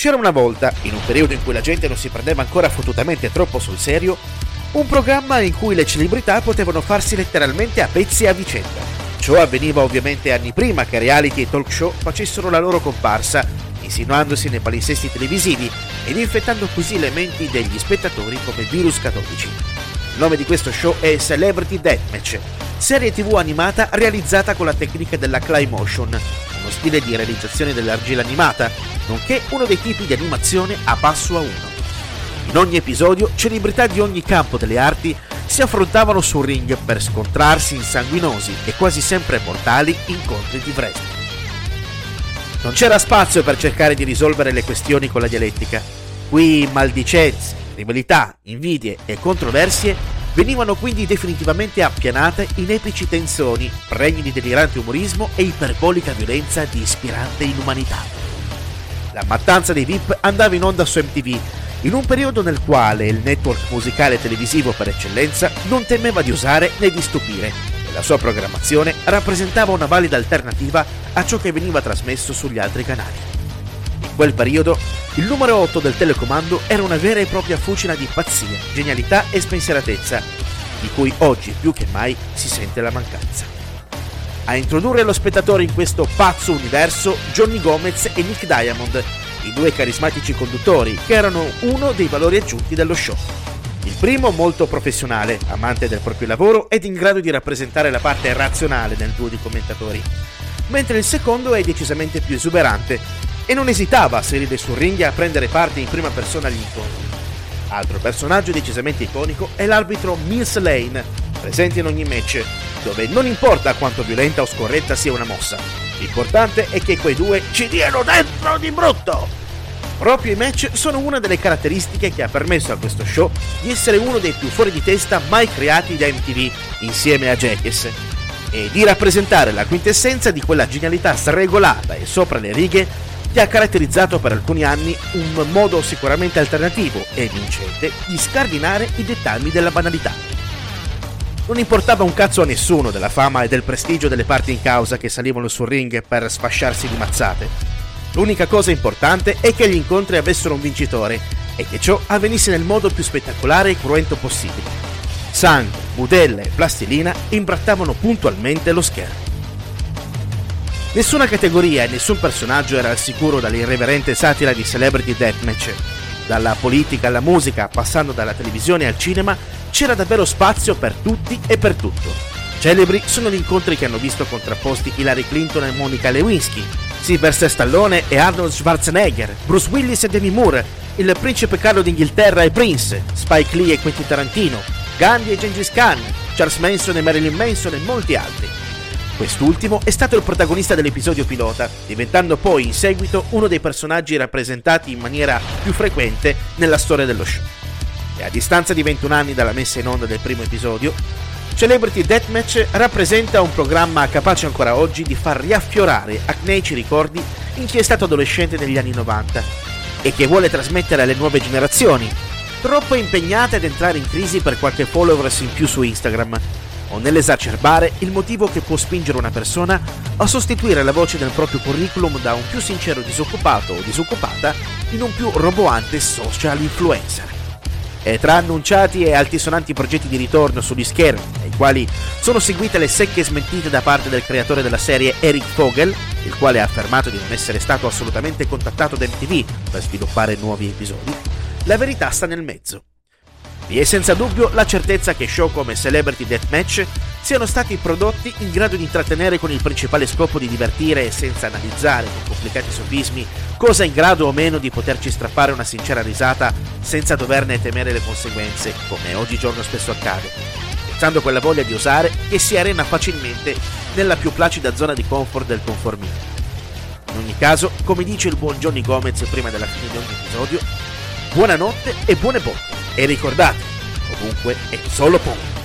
C'era una volta, in un periodo in cui la gente non si prendeva ancora fottutamente troppo sul serio, un programma in cui le celebrità potevano farsi letteralmente a pezzi a vicenda. Ciò avveniva ovviamente anni prima che reality e talk show facessero la loro comparsa, insinuandosi nei palinsesti televisivi ed infettando così le menti degli spettatori come virus catodici. Il nome di questo show è Celebrity Deathmatch, serie tv animata realizzata con la tecnica della Claymotion, uno stile di realizzazione dell'argilla animata, nonché uno dei tipi di animazione a passo a uno. In ogni episodio, celebrità di ogni campo delle arti si affrontavano sul ring per scontrarsi in sanguinosi e quasi sempre mortali incontri di wrestling. Non c'era spazio per cercare di risolvere le questioni con la dialettica. Qui maldicenze, rivalità, invidie e controversie venivano quindi definitivamente appianate in epici tensoni, pregni di delirante umorismo e iperbolica violenza di ispirante inumanità. La mattanza dei VIP andava in onda su MTV, in un periodo nel quale il network musicale televisivo per eccellenza non temeva di usare né di stupire, e la sua programmazione rappresentava una valida alternativa a ciò che veniva trasmesso sugli altri canali. In quel periodo, il numero 8 del telecomando era una vera e propria fucina di pazzia, genialità e spensieratezza, di cui oggi più che mai si sente la mancanza. A introdurre lo spettatore in questo pazzo universo Johnny Gomez e Nick Diamond, i due carismatici conduttori che erano uno dei valori aggiunti dello show. Il primo molto professionale, amante del proprio lavoro ed in grado di rappresentare la parte razionale nel duo di commentatori, mentre il secondo è decisamente più esuberante e non esitava a salire sul ring e a prendere parte in prima persona agli incontri. Altro personaggio decisamente iconico è l'arbitro Mills Lane, presente in ogni match, dove non importa quanto violenta o scorretta sia una mossa, l'importante è che quei due ci diano dentro di brutto! Proprio i match sono una delle caratteristiche che ha permesso a questo show di essere uno dei più fuori di testa mai creati da MTV insieme a Jackass e di rappresentare la quintessenza di quella genialità sregolata e sopra le righe che ha caratterizzato per alcuni anni un modo sicuramente alternativo e vincente di scardinare i dettagli della banalità. Non importava un cazzo a nessuno della fama e del prestigio delle parti in causa che salivano sul ring per sfasciarsi di mazzate L'unica cosa importante è che gli incontri avessero un vincitore e che ciò avvenisse nel modo più spettacolare e cruento possibile. Sangue, budella e plastilina imbrattavano puntualmente lo schermo. Nessuna categoria e nessun personaggio era al sicuro dall'irreverente satira di Celebrity Deathmatch. Dalla politica alla musica, passando dalla televisione al cinema, c'era davvero spazio per tutti e per tutto. Celebri sono gli incontri che hanno visto contrapposti Hillary Clinton e Monica Lewinsky, Sylvester Stallone e Arnold Schwarzenegger, Bruce Willis e Demi Moore, il principe Carlo d'Inghilterra e Prince, Spike Lee e Quentin Tarantino, Gandhi e Gengis Khan, Charles Manson e Marilyn Manson e molti altri. Quest'ultimo è stato il protagonista dell'episodio pilota, diventando poi in seguito uno dei personaggi rappresentati in maniera più frequente nella storia dello show. E a distanza di 21 anni dalla messa in onda del primo episodio, Celebrity Deathmatch rappresenta un programma capace ancora oggi di far riaffiorare acneici ricordi in chi è stato adolescente negli anni 90 e che vuole trasmettere alle nuove generazioni, troppo impegnate ad entrare in crisi per qualche followers in più su Instagram, o nell'esacerbare il motivo che può spingere una persona a sostituire la voce del proprio curriculum da un più sincero disoccupato o disoccupata in un più roboante social influencer. E tra annunciati e altisonanti progetti di ritorno sugli schermi, ai quali sono seguite le secche smentite da parte del creatore della serie Eric Vogel, il quale ha affermato di non essere stato assolutamente contattato da MTV per sviluppare nuovi episodi, la verità sta nel mezzo. Vi è senza dubbio la certezza che show come Celebrity Deathmatch siano stati prodotti in grado di intrattenere con il principale scopo di divertire e senza analizzare con complicati sofismi cosa in grado o meno di poterci strappare una sincera risata senza doverne temere le conseguenze, come oggigiorno spesso accade, pensando quella voglia di osare che si arena facilmente nella più placida zona di comfort del conformismo. In ogni caso, come dice il buon Johnny Gomez prima della fine di ogni episodio, buonanotte e buone botte. E ricordate, comunque è solo ponte.